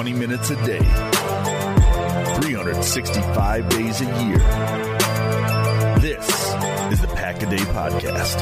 20 minutes a day, 365 days a year. This is the Pack a Day Podcast.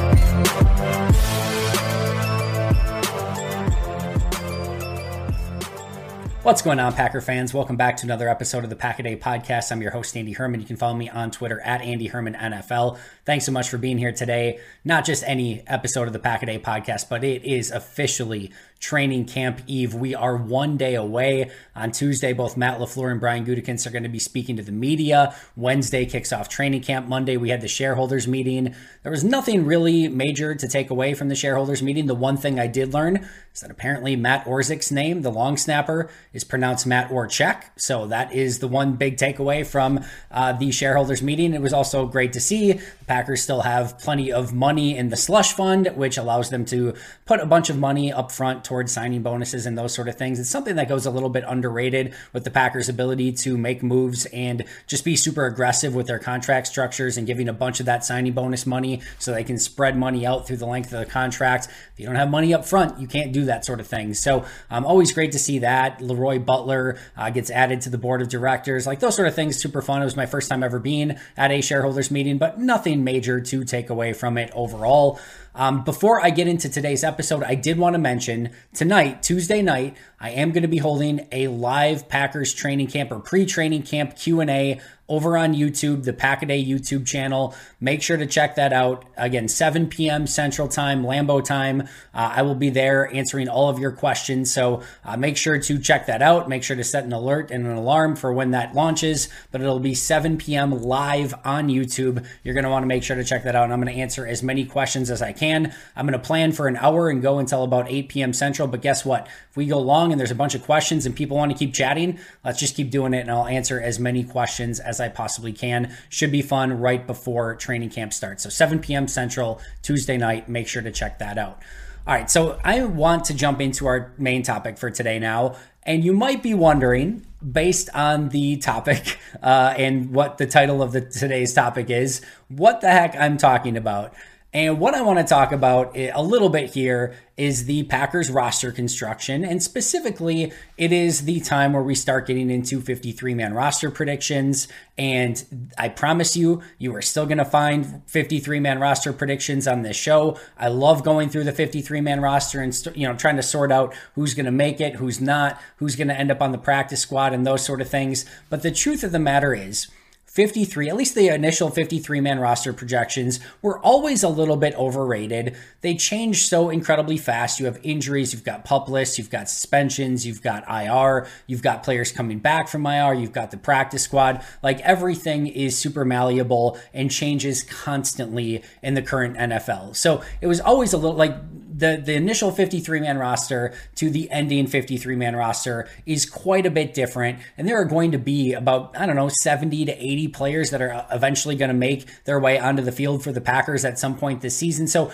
What's going on, Packer fans? Welcome back to another episode of the Pack a Day Podcast. I'm your host, Andy Herman. You can follow me on Twitter at Andy Herman NFL. Thanks so much for being here today. Not just any episode of the Pack a Day Podcast, but it is officially training camp eve. We are one day away. On Tuesday, both Matt LaFleur and Brian Gutekunst are going to be speaking to the media. Wednesday kicks off training camp. Monday, we had the shareholders meeting. There was nothing really major to take away from the shareholders meeting. The one thing I did learn is that apparently Matt Orzech's name, the long snapper, is pronounced Matt Orchek. So that is the one big takeaway from uh, the shareholders meeting. It was also great to see the Packers still have plenty of money in the slush fund, which allows them to put a bunch of money up front towards signing bonuses and those sort of things. It's something that goes a little bit underrated with the Packers' ability to make moves and just be super aggressive with their contract structures and giving a bunch of that signing bonus money so they can spread money out through the length of the contract. If you don't have money up front, you can't do that sort of thing. So, um, always great to see that. Leroy Butler uh, gets added to the board of directors. Like those sort of things, super fun. It was my first time ever being at a shareholders meeting, but nothing major to take away from it overall. Um, before I get into today's episode, I did want to mention tonight, Tuesday night, I am going to be holding a live Packers training camp or pre-training camp Q&A over on YouTube, the Packaday YouTube channel. Make sure to check that out. Again, 7 p.m. Central Time, Lambeau time. Uh, I will be there answering all of your questions. So uh, make sure to check that out. Make sure to set an alert and an alarm for when that launches. But it'll be 7 p.m. live on YouTube. You're going to want to make sure to check that out. And I'm going to answer as many questions as I can. I'm going to plan for an hour and go until about 8 p.m. Central. But guess what? If we go long and there's a bunch of questions and people want to keep chatting, let's just keep doing it and I'll answer as many questions as I possibly can. Should be fun right before training camp starts. So 7 p.m. Central, Tuesday night. Make sure to check that out. All right, so I want to jump into our main topic for today now. And you might be wondering, based on the topic uh, and what the title of the today's topic is, what the heck I'm talking about. And what I want to talk about a little bit here is the Packers roster construction. And specifically, it is the time where we start getting into 53 man roster predictions. And I promise you, you are still going to find 53 man roster predictions on this show. I love going through the 53 man roster and, you know, trying to sort out who's going to make it, who's not, who's going to end up on the practice squad, and those sort of things. But the truth of the matter is, 53, at least the initial 53 man roster projections were always a little bit overrated. They change so incredibly fast. You have injuries, you've got pup lists, you've got suspensions, you've got IR, you've got players coming back from IR, you've got the practice squad. Like everything is super malleable and changes constantly in the current NFL. So it was always a little like the the initial 53 man roster to the ending 53 man roster is quite a bit different. And there are going to be about I don't know 70 to 80 players that are uh, eventually going to make their way onto the field for the Packers at some point this season. So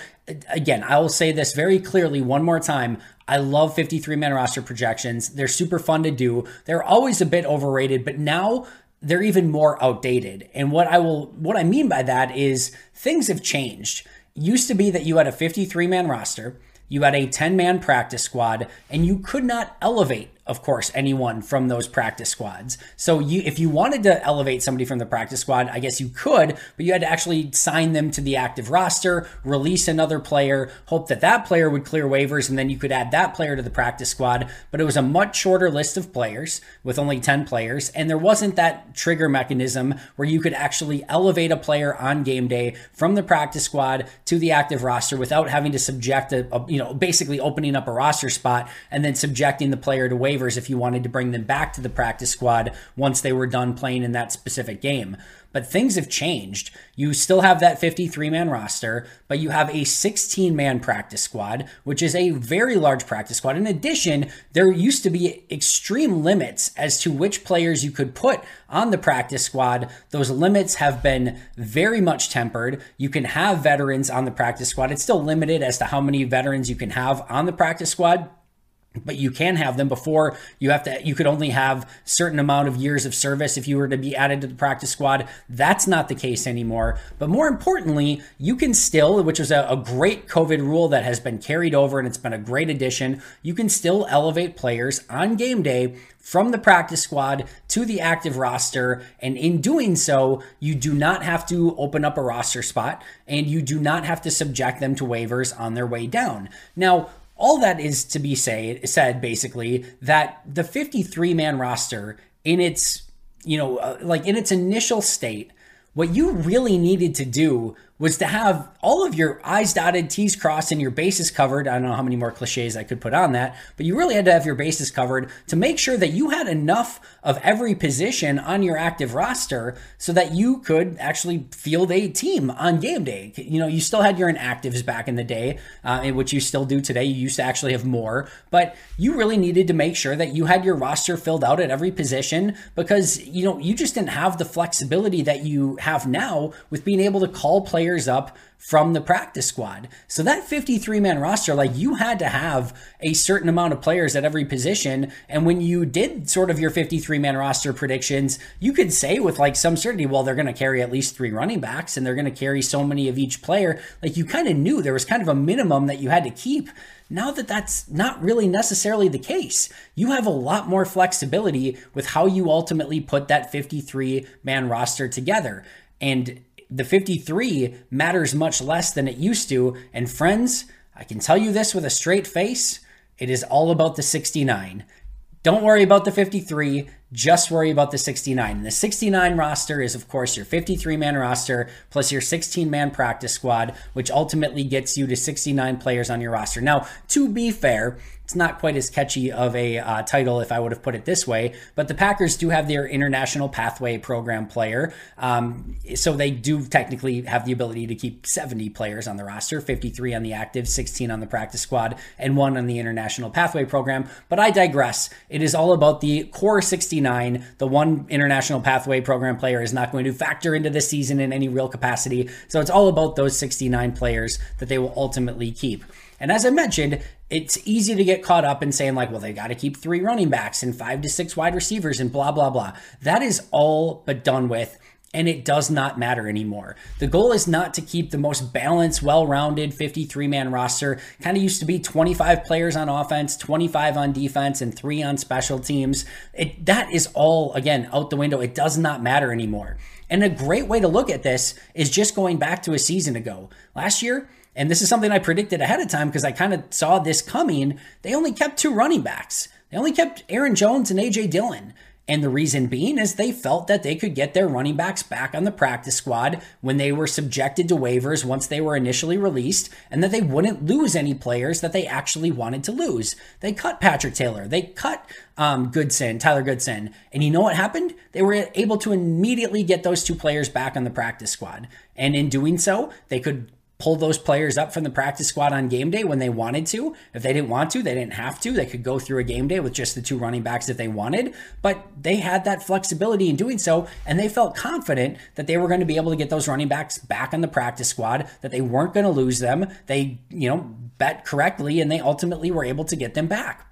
again I will say this very clearly one more time. I love 53 man roster projections. They're super fun to do. They're always a bit overrated but now they're even more outdated. And what I will what I mean by that is things have changed used to be that you had a 53 man roster, you had a 10 man practice squad, and you could not elevate of course, anyone from those practice squads. So you, if you wanted to elevate somebody from the practice squad, I guess you could, but you had to actually sign them to the active roster, release another player, hope that that player would clear waivers, and then you could add that player to the practice squad. But it was a much shorter list of players with only 10 players, and there wasn't that trigger mechanism where you could actually elevate a player on game day from the practice squad to the active roster without having to subject a, a you know, basically opening up a roster spot and then subjecting the player to waivers waivers if you wanted to bring them back to the practice squad once they were done playing in that specific game. But things have changed. You still have that 53 man roster, but you have a 16 man practice squad, which is a very large practice squad. In addition, there used to be extreme limits as to which players you could put on the practice squad. Those limits have been very much tempered. You can have veterans on the practice squad. It's still limited as to how many veterans you can have on the practice squad but you can have them before you have to you could only have certain amount of years of service if you were to be added to the practice squad that's not the case anymore but more importantly you can still which is a, a great covid rule that has been carried over and it's been a great addition you can still elevate players on game day from the practice squad to the active roster. And in doing so, you do not have to open up a roster spot and you do not have to subject them to waivers on their way down. Now, all that is to be say, said basically that the 53 man roster in its you know uh, like in its initial state what you really needed to do was to have all of your I's dotted, T's crossed, and your bases covered. I don't know how many more cliches I could put on that, but you really had to have your bases covered to make sure that you had enough of every position on your active roster so that you could actually field a team on game day. You know, you still had your inactives back in the day, uh, which you still do today. You used to actually have more, but you really needed to make sure that you had your roster filled out at every position because, you know, you just didn't have the flexibility that you have now with being able to call players players up from the practice squad. So that 53 man roster, like you had to have a certain amount of players at every position. And when you did sort of your 53 man roster predictions, you could say with like some certainty, well, they're going to carry at least three running backs and they're going to carry so many of each player. Like you kind of knew there was kind of a minimum that you had to keep. Now that that's not really necessarily the case, you have a lot more flexibility with how you ultimately put that 53 man roster together. And the 53 matters much less than it used to. And friends, I can tell you this with a straight face it is all about the 69. Don't worry about the 53. Just worry about the 69. And the 69 roster is, of course, your 53 man roster plus your 16 man practice squad, which ultimately gets you to 69 players on your roster. Now, to be fair, it's not quite as catchy of a uh, title if I would have put it this way, but the Packers do have their international pathway program player. Um, so they do technically have the ability to keep 70 players on the roster 53 on the active, 16 on the practice squad, and one on the international pathway program. But I digress. It is all about the core 69. The one international pathway program player is not going to factor into the season in any real capacity. So it's all about those 69 players that they will ultimately keep. And as I mentioned, it's easy to get caught up in saying, like, well, they got to keep three running backs and five to six wide receivers and blah, blah, blah. That is all but done with. And it does not matter anymore. The goal is not to keep the most balanced, well rounded 53 man roster. Kind of used to be 25 players on offense, 25 on defense, and three on special teams. It, that is all, again, out the window. It does not matter anymore. And a great way to look at this is just going back to a season ago. Last year, and this is something I predicted ahead of time because I kind of saw this coming. They only kept two running backs. They only kept Aaron Jones and AJ Dillon. And the reason being is they felt that they could get their running backs back on the practice squad when they were subjected to waivers once they were initially released, and that they wouldn't lose any players that they actually wanted to lose. They cut Patrick Taylor, they cut um, Goodson, Tyler Goodson, and you know what happened? They were able to immediately get those two players back on the practice squad. And in doing so, they could pull those players up from the practice squad on game day when they wanted to. If they didn't want to, they didn't have to. They could go through a game day with just the two running backs if they wanted, but they had that flexibility in doing so, and they felt confident that they were going to be able to get those running backs back on the practice squad, that they weren't going to lose them. They, you know, bet correctly, and they ultimately were able to get them back.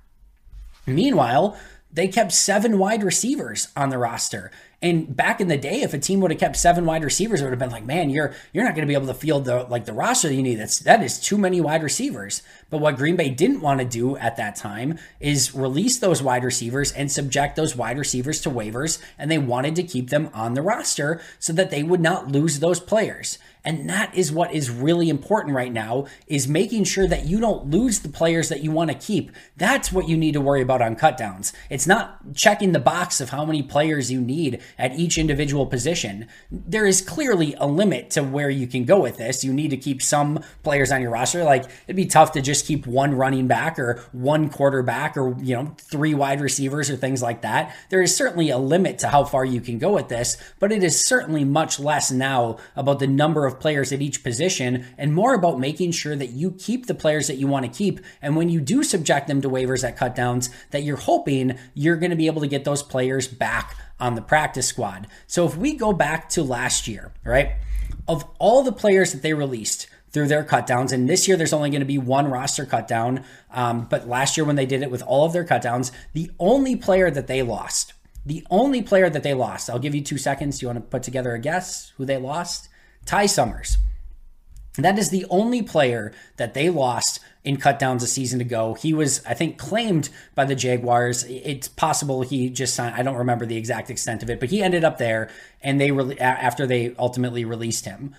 Meanwhile, they kept seven wide receivers on the roster. And back in the day, if a team would have kept seven wide receivers, it would have been like, man, you're you're not going to be able to field the like the roster you need. That's that is too many wide receivers. But what Green Bay didn't want to do at that time is release those wide receivers and subject those wide receivers to waivers, and they wanted to keep them on the roster so that they would not lose those players. And that is what is really important right now is making sure that you don't lose the players that you want to keep. That's what you need to worry about on cutdowns. It's not checking the box of how many players you need at each individual position. There is clearly a limit to where you can go with this. You need to keep some players on your roster. Like it'd be tough to just keep one running back or one quarterback or, you know, three wide receivers or things like that. There is certainly a limit to how far you can go with this, but it is certainly much less now about the number of of players at each position and more about making sure that you keep the players that you want to keep. And when you do subject them to waivers at cutdowns, that you're hoping you're going to be able to get those players back on the practice squad. So if we go back to last year, right, of all the players that they released, through their cutdowns. And this year, there's only going to be one roster cutdown. Um, but last year, when they did it with all of their cutdowns, the only player that they lost, the only player that they lost, I'll give you two seconds. Do you want to put together a guess who they lost? Ty Summers. That is the only player that they lost in cutdowns a season ago. He was, I think, claimed by the Jaguars. It's possible he just signed. I don't remember the exact extent of it, but he ended up there, and they re- after they ultimately released him.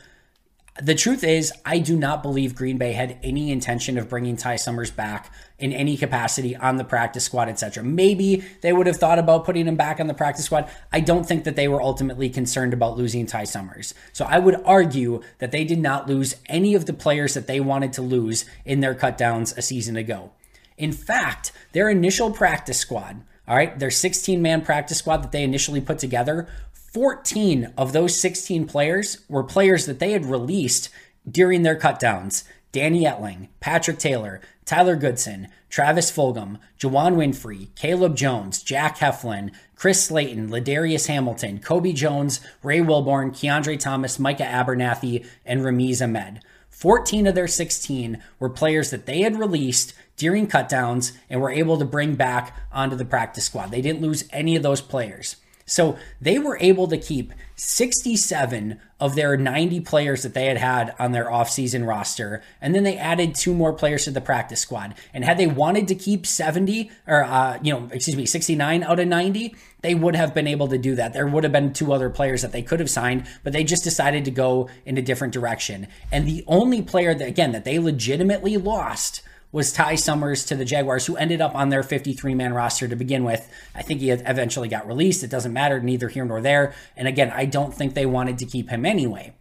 The truth is, I do not believe Green Bay had any intention of bringing Ty Summers back in any capacity on the practice squad, etc. Maybe they would have thought about putting him back on the practice squad. I don't think that they were ultimately concerned about losing Ty Summers. So I would argue that they did not lose any of the players that they wanted to lose in their cutdowns a season ago. In fact, their initial practice squad, all right, their 16 man practice squad that they initially put together 14 of those 16 players were players that they had released during their cutdowns. Danny Etling, Patrick Taylor, Tyler Goodson, Travis Fulgham, Juwann Winfree, Caleb Jones, Jack Heflin, Chris Slayton, Ladarius Hamilton, Kobe Jones, Ray Wilborn, Kiondre Thomas, Micah Abernathy, and Ramiz Ahmed. 14 of their 16 were players that they had released during cutdowns and were able to bring back onto the practice squad. They didn't lose any of those players. So they were able to keep 67 of their 90 players that they had had on their offseason roster. And then they added two more players to the practice squad. And had they wanted to keep 70 or, uh, you know, excuse me, 69 out of 90, they would have been able to do that. There would have been two other players that they could have signed, but they just decided to go in a different direction. And the only player that, again, that they legitimately lost was Ty Summers to the Jaguars, who ended up on their 53 man roster to begin with. I think he eventually got released. It doesn't matter, neither here nor there. And again, I don't think they wanted to keep him anyway.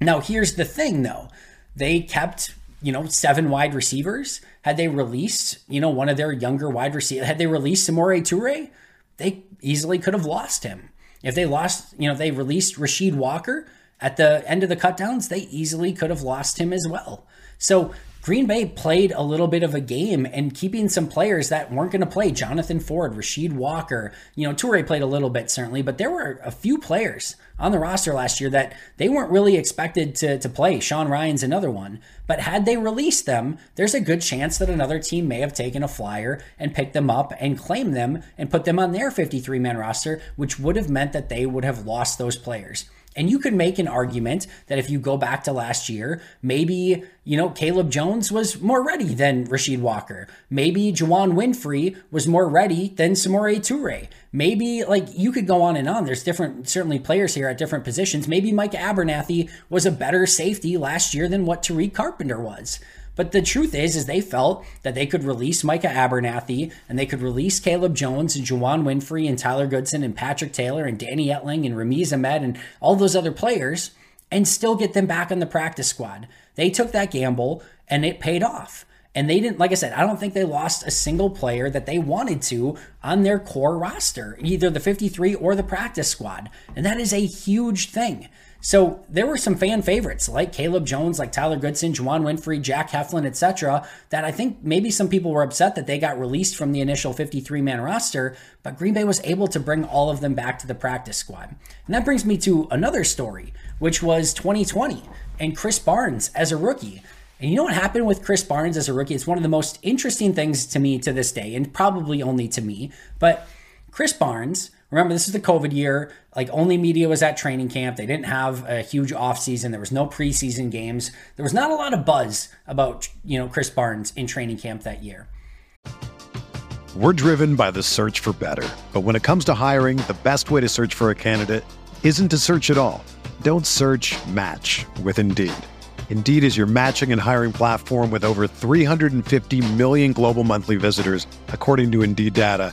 Now, here's the thing though they kept you know, seven wide receivers. Had they released, you know, one of their younger wide receivers, had they released Samori Toure, they easily could have lost him. If they lost, you know, they released Rasheed Walker at the end of the cutdowns, they easily could have lost him as well. So Green Bay played a little bit of a game and keeping some players that weren't going to play. Jonathan Ford, Rasheed Walker, you know, Toure played a little bit certainly, but there were a few players on the roster last year that they weren't really expected to, to play. Sean Rhyan's another one. But had they released them, there's a good chance that another team may have taken a flyer and picked them up and claimed them and put them on their 53 man roster, which would have meant that they would have lost those players. And you could make an argument that if you go back to last year, maybe, you know, Caleb Jones was more ready than Rasheed Walker. Maybe Juwann Winfree was more ready than Samori Toure. Maybe, like, you could go on and on. There's different, certainly players here at different positions. Maybe Mike Abernathy was a better safety last year than what Tariq Carpenter was. But the truth is, is they felt that they could release Micah Abernathy and they could release Caleb Jones and Juwann Winfree and Tyler Goodson and Patrick Taylor and Danny Etling and Ramiz Ahmed and all those other players and still get them back on the practice squad. They took that gamble and it paid off. And they didn't, like I said, I don't think they lost a single player that they wanted to on their core roster, either the 53 or the practice squad. And that is a huge thing. So there were some fan favorites like Caleb Jones, like Tyler Goodson, Juwann Winfree, Jack Heflin, etc. That I think maybe some people were upset that they got released from the initial 53 man roster, but Green Bay was able to bring all of them back to the practice squad. And that brings me to another story, which was 2020 and Krys Barnes as a rookie. And you know what happened with Krys Barnes as a rookie? It's one of the most interesting things to me to this day, and probably only to me. But Krys Barnes, remember this is the COVID year, like only media was at training camp. They didn't have a huge offseason. There was no preseason games. There was not a lot of buzz about, you know, Krys Barnes in training camp that year. We're driven by the search for better. But when it comes to hiring, the best way to search for a candidate isn't to search at all. Don't search, match with Indeed. Indeed is your matching and hiring platform with over 350 million global monthly visitors, according to Indeed data,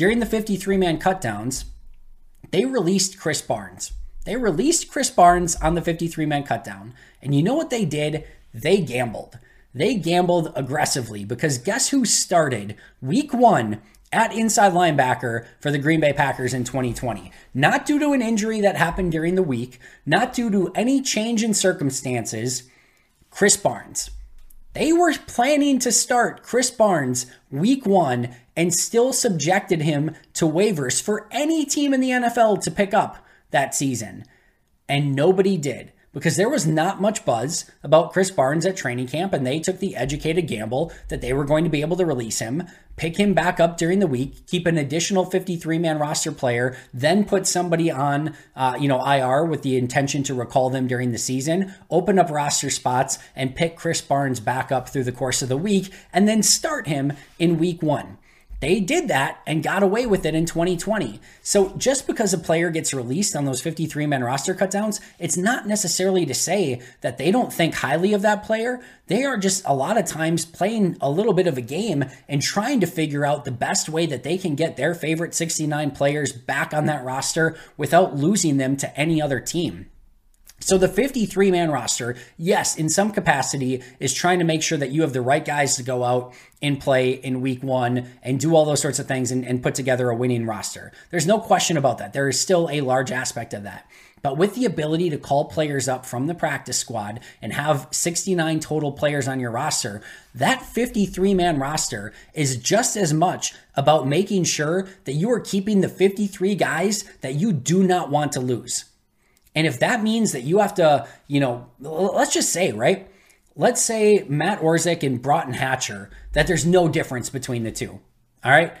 During the 53 man cutdowns, they released Krys Barnes. They released Krys Barnes on the 53 man cutdown. And you know what they did? They gambled. They gambled aggressively because guess who started week one at inside linebacker for the Green Bay Packers in 2020? Not due to an injury that happened during the week, not due to any change in circumstances, Krys Barnes. They were planning to start Krys Barnes week one and still subjected him to waivers for any team in the NFL to pick up that season. And nobody did because there was not much buzz about Krys Barnes at training camp, and they took the educated gamble that they were going to be able to release him, pick him back up during the week, keep an additional 53 man roster player, then put somebody on, uh, you know, IR with the intention to recall them during the season, open up roster spots, and pick Krys Barnes back up through the course of the week, and then start him in week one. They did that and got away with it in 2020. So just because a player gets released on those 53 man roster cutdowns, it's not necessarily to say that they don't think highly of that player. They are just a lot of times playing a little bit of a game and trying to figure out the best way that they can get their favorite 69 players back on that roster without losing them to any other team. So the 53 man roster, yes, in some capacity is trying to make sure that you have the right guys to go out and play in week one and do all those sorts of things and, and, put together a winning roster. There's no question about that. There is still a large aspect of that. But with the ability to call players up from the practice squad and have 69 total players on your roster, that 53 man roster is just as much about making sure that you are keeping the 53 guys that you do not want to lose. And if that means that you have to, you know, let's just say, right? Let's say Matt Orzech and Broughton Hatcher, that there's no difference between the two. All right.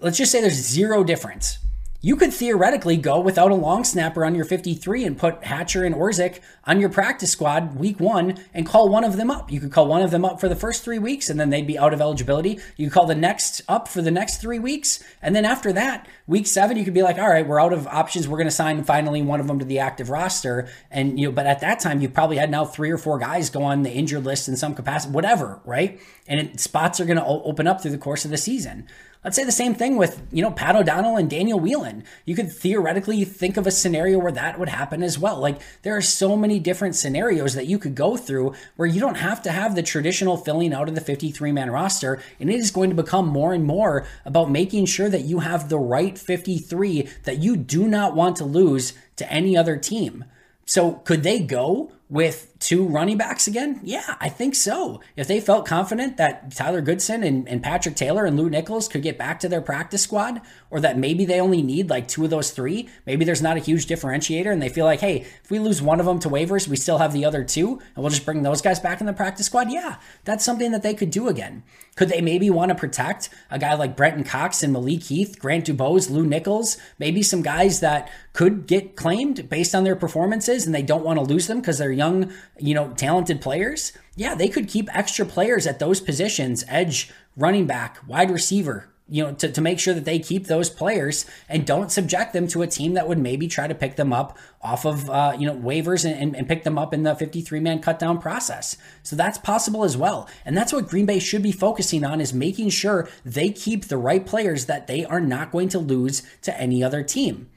Let's just say there's zero difference. You could theoretically go without a long snapper on your 53 and put Hatcher and Orzech on your practice squad week one and call one of them up. You could call one of them up for the first three weeks and then they'd be out of eligibility. You call the next up for the next three weeks. And then after that, week seven, you could be like, all right, we're out of options. We're going to sign finally one of them to the active roster. And, you know, but at that time, you probably had now three or four guys go on the injured list in some capacity, whatever, right? And it, spots are going to open up through the course of the season. Let's say the same thing with, you know, Pat O'Donnell and Daniel Whelan. You could theoretically think of a scenario where that would happen as well. Like there are so many different scenarios that you could go through where you don't have to have the traditional filling out of the 53 man roster. And it is going to become more and more about making sure that you have the right 53 that you do not want to lose to any other team. So could they go with two running backs again? Yeah, I think so. If they felt confident that Tyler Goodson and, and Patrick Taylor and Lew Nichols could get back to their practice squad, or that maybe they only need like two of those three, maybe there's not a huge differentiator, and they feel like, hey, if we lose one of them to waivers, we still have the other two, and we'll just bring those guys back in the practice squad. Yeah, that's something that they could do again. Could they maybe want to protect a guy like Brenton Cox and Malik Heath, Grant Dubose, Lew Nichols, maybe some guys that could get claimed based on their performances and they don't want to lose them because they're young, you know, talented players? Yeah, they could keep extra players at those positions edge, running back, wide receiver, you know, to, to make sure that they keep those players and don't subject them to a team that would maybe try to pick them up off of, uh, you know, waivers and, and, and pick them up in the 53 man cut down process. So that's possible as well. And that's what Green Bay should be focusing on is making sure they keep the right players that they are not going to lose to any other team.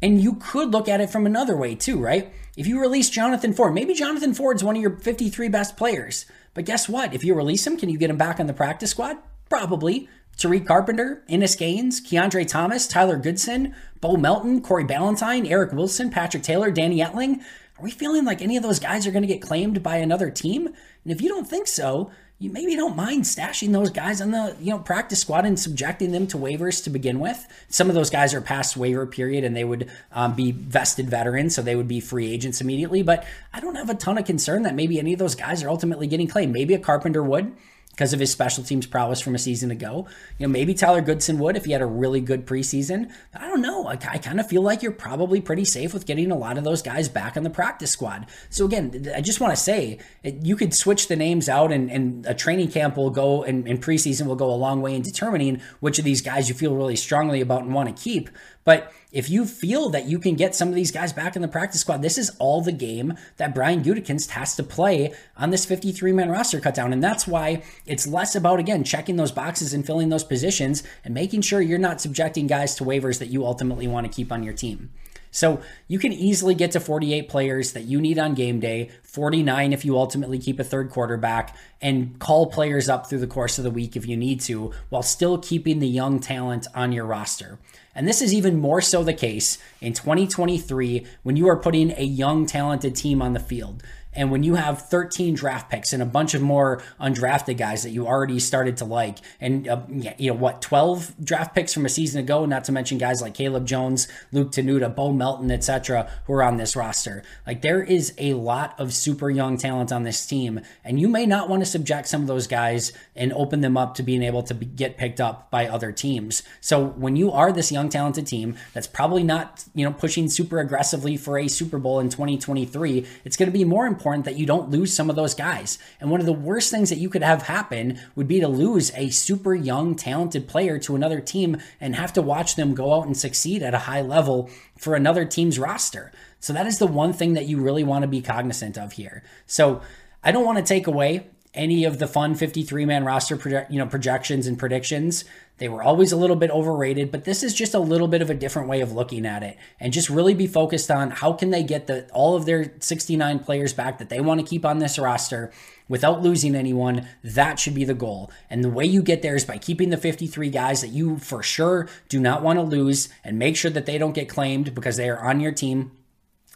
And you could look at it from another way too, right? If you release Jonathan Ford, maybe Jonathan Ford's one of your 53 best players. But guess what? If you release him, can you get him back on the practice squad? Probably. Tariq Carpenter, Innis Gaines, Kiondre Thomas, Tyler Goodson, Bo Melton, Corey Ballentine, Eric Wilson, Patrick Taylor, Danny Etling. Are we feeling like any of those guys are going to get claimed by another team? And if you don't think so, you maybe don't mind stashing those guys on the you know practice squad and subjecting them to waivers to begin with. Some of those guys are past waiver period and they would um, be vested veterans, so they would be free agents immediately. But I don't have a ton of concern that maybe any of those guys are ultimately getting claimed. Maybe a Carpenter would because of his special teams prowess from a season ago. You know, maybe Tyler Goodson would if he had a really good preseason. I don't know. I, I kind of feel like you're probably pretty safe with getting a lot of those guys back on the practice squad. So again, I just want to say you could switch the names out, and, and a training camp will go and, and preseason will go a long way in determining which of these guys you feel really strongly about and want to keep. But if you feel that you can get some of these guys back in the practice squad, this is all the game that Brian Gutekunst has to play on this 53 man roster cutdown. And that's why it's less about, again, checking those boxes and filling those positions and making sure you're not subjecting guys to waivers that you ultimately want to keep on your team. So you can easily get to 48 players that you need on game day, 49 if you ultimately keep a third quarterback, and call players up through the course of the week if you need to, while still keeping the young talent on your roster. And this is even more so the case in 2023 when you are putting a young, talented team on the field. And when you have 13 draft picks and a bunch of more undrafted guys that you already started to like, and uh, you know what, 12 draft picks from a season ago, not to mention guys like Caleb Jones, Luke Tenuta, Bo Melton, etc., who are on this roster. Like there is a lot of super young talent on this team, and you may not want to subject some of those guys and open them up to being able to be, get picked up by other teams. So when you are this young, talented team that's probably not you know pushing super aggressively for a Super Bowl in 2023, it's going to be more important important that you don't lose some of those guys. And one of the worst things that you could have happen would be to lose a super young, talented player to another team and have to watch them go out and succeed at a high level for another team's roster. So that is the one thing that you really want to be cognizant of here. So I don't want to take away any of the fun 53 man roster you know projections and predictions they were always a little bit overrated but this is just a little bit of a different way of looking at it and just really be focused on how can they get the all of their 69 players back that they want to keep on this roster without losing anyone. That should be the goal. And the way you get there is by keeping the 53 guys that you for sure do not want to lose and make sure that they don't get claimed because they are on your team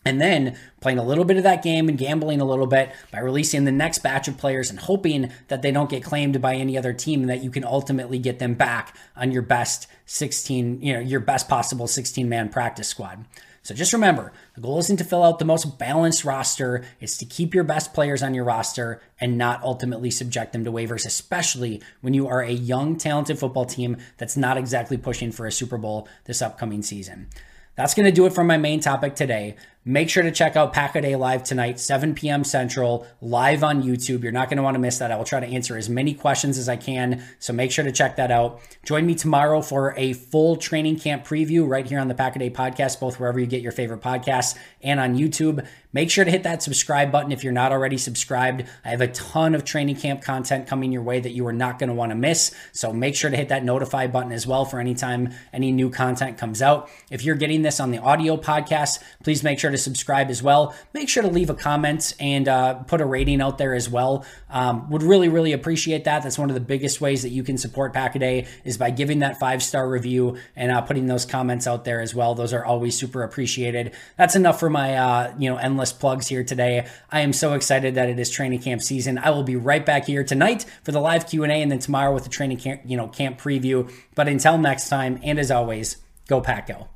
and then playing a little bit of that game and gambling a little bit by releasing the next batch of players and hoping that they don't get claimed by any other team and that you can ultimately get them back on your best 16, you know, your best possible 16 man practice squad. So just remember, the goal isn't to fill out the most balanced roster, it's to keep your best players on your roster and not ultimately subject them to waivers, especially when you are a young, talented football team that's not exactly pushing for a Super Bowl this upcoming season. That's going to do it for my main topic today. Make sure to check out Pack a Day Live tonight, 7 p.m. Central, live on YouTube. You're not going to want to miss that. I will try to answer as many questions as I can. So make sure to check that out. Join me tomorrow for a full training camp preview right here on the Pack a Day podcast, both wherever you get your favorite podcasts and on YouTube. Make sure to hit that subscribe button if you're not already subscribed. I have a ton of training camp content coming your way that you are not going to want to miss. So make sure to hit that notify button as well for anytime any new content comes out. If you're getting this on the audio podcast, please make sure to subscribe as well. Make sure to leave a comment and uh, put a rating out there as well. Um, would really, really appreciate that. That's one of the biggest ways that you can support Packaday is by giving that five star review and uh, putting those comments out there as well. Those are always super appreciated. That's enough for my uh, you know endless plugs here today. I am so excited that it is training camp season. I will be right back here tonight for the live Q and A, and then tomorrow with the training camp you know camp preview. But until next time, and as always, go Pack Go.